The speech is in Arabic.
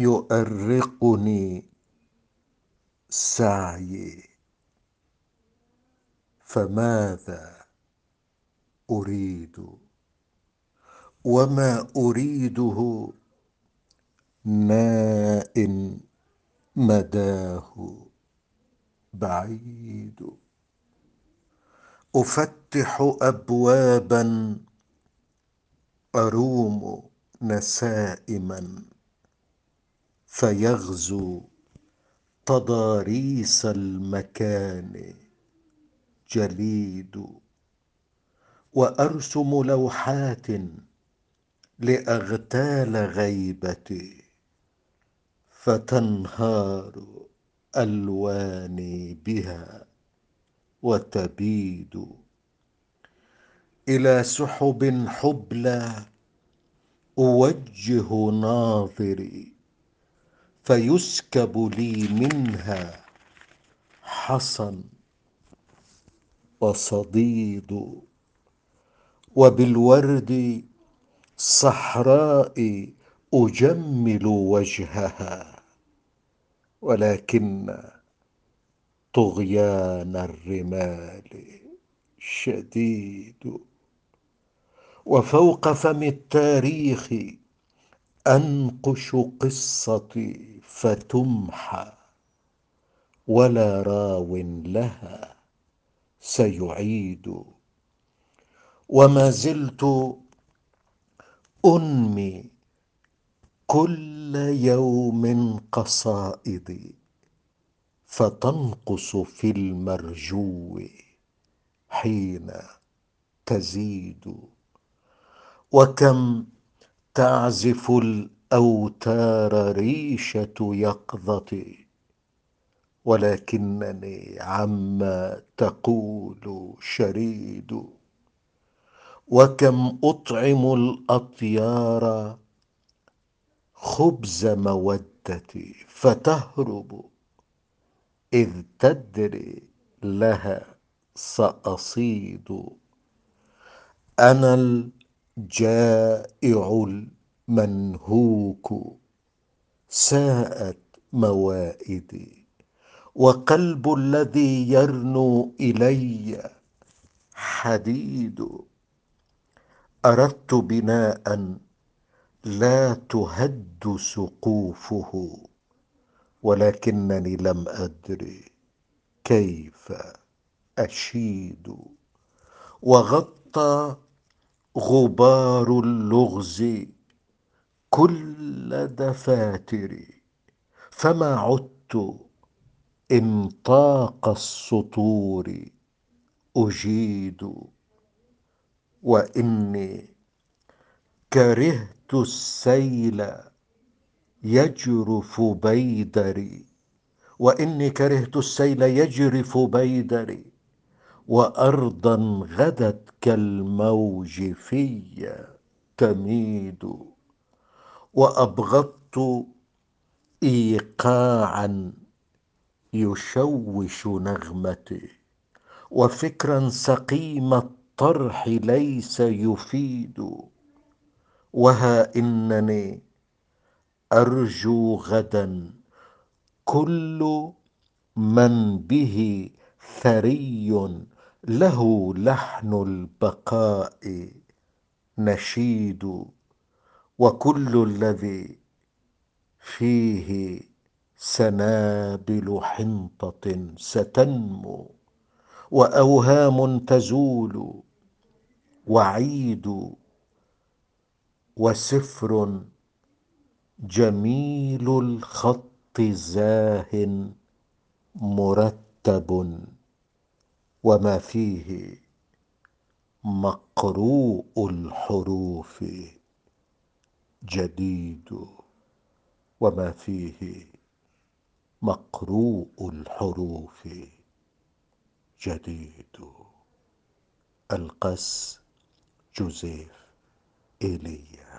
يؤرقني سعيي فماذا أريد؟ وما أريده ناء مداه بعيد. أفتح ابوابا أروم نسائما. فيغزو تضاريس المكان جليد وأرسم لوحات لأغتال غيبتي فتنهار ألواني بها وتبيد. إلى سحب حبلى أوجه ناظري فيسكب لي منها حصى وصديد وبالورد صحراء أجمل وجهها ولكن طغيان الرمال شديد. وفوق فم التاريخ أنقش قصتي فتمحى ولا راو لها سيعيد. وما زلت أنمي كل يوم قصائدي فتنقص في المرجو حين تزيد. وكم تعزف الاوتار ريشة يقظتي ولكنني عما تقول شريد. وكم أطعم الأطيار خبز مودتي فتهرب إذ تدري لها سأصيد. أنا الجائع المنهوك ساءت موائدي وقلب الذي يرنو إلي حديد. أردت بناء لا تهد سقوفه ولكنني لم ادر كيف أشيد. وغطى غبار اللغز كل دفاتري فما عدت انطاق السطور أجيد وإني كرهت السيل يجرف بيدري وإني كرهت السيل يجرف بيدري وأرضا غدت كالموج في تميد. وأبغضت ايقاعا يشوش نغمتي وفكرا سقيم الطرح ليس يفيد وها إنني أرجو غدا كل من به ثري له لحن البقاء نشيد. وكل الذي فيه سنابل حنطة ستنمو وأوهام تزول وعيد وسفر جميل الخط زاه مرتب وما فيه مقروء الحروف جديد وما فيه مقروء الحروف جديد. ألقس جوزيف إيليا.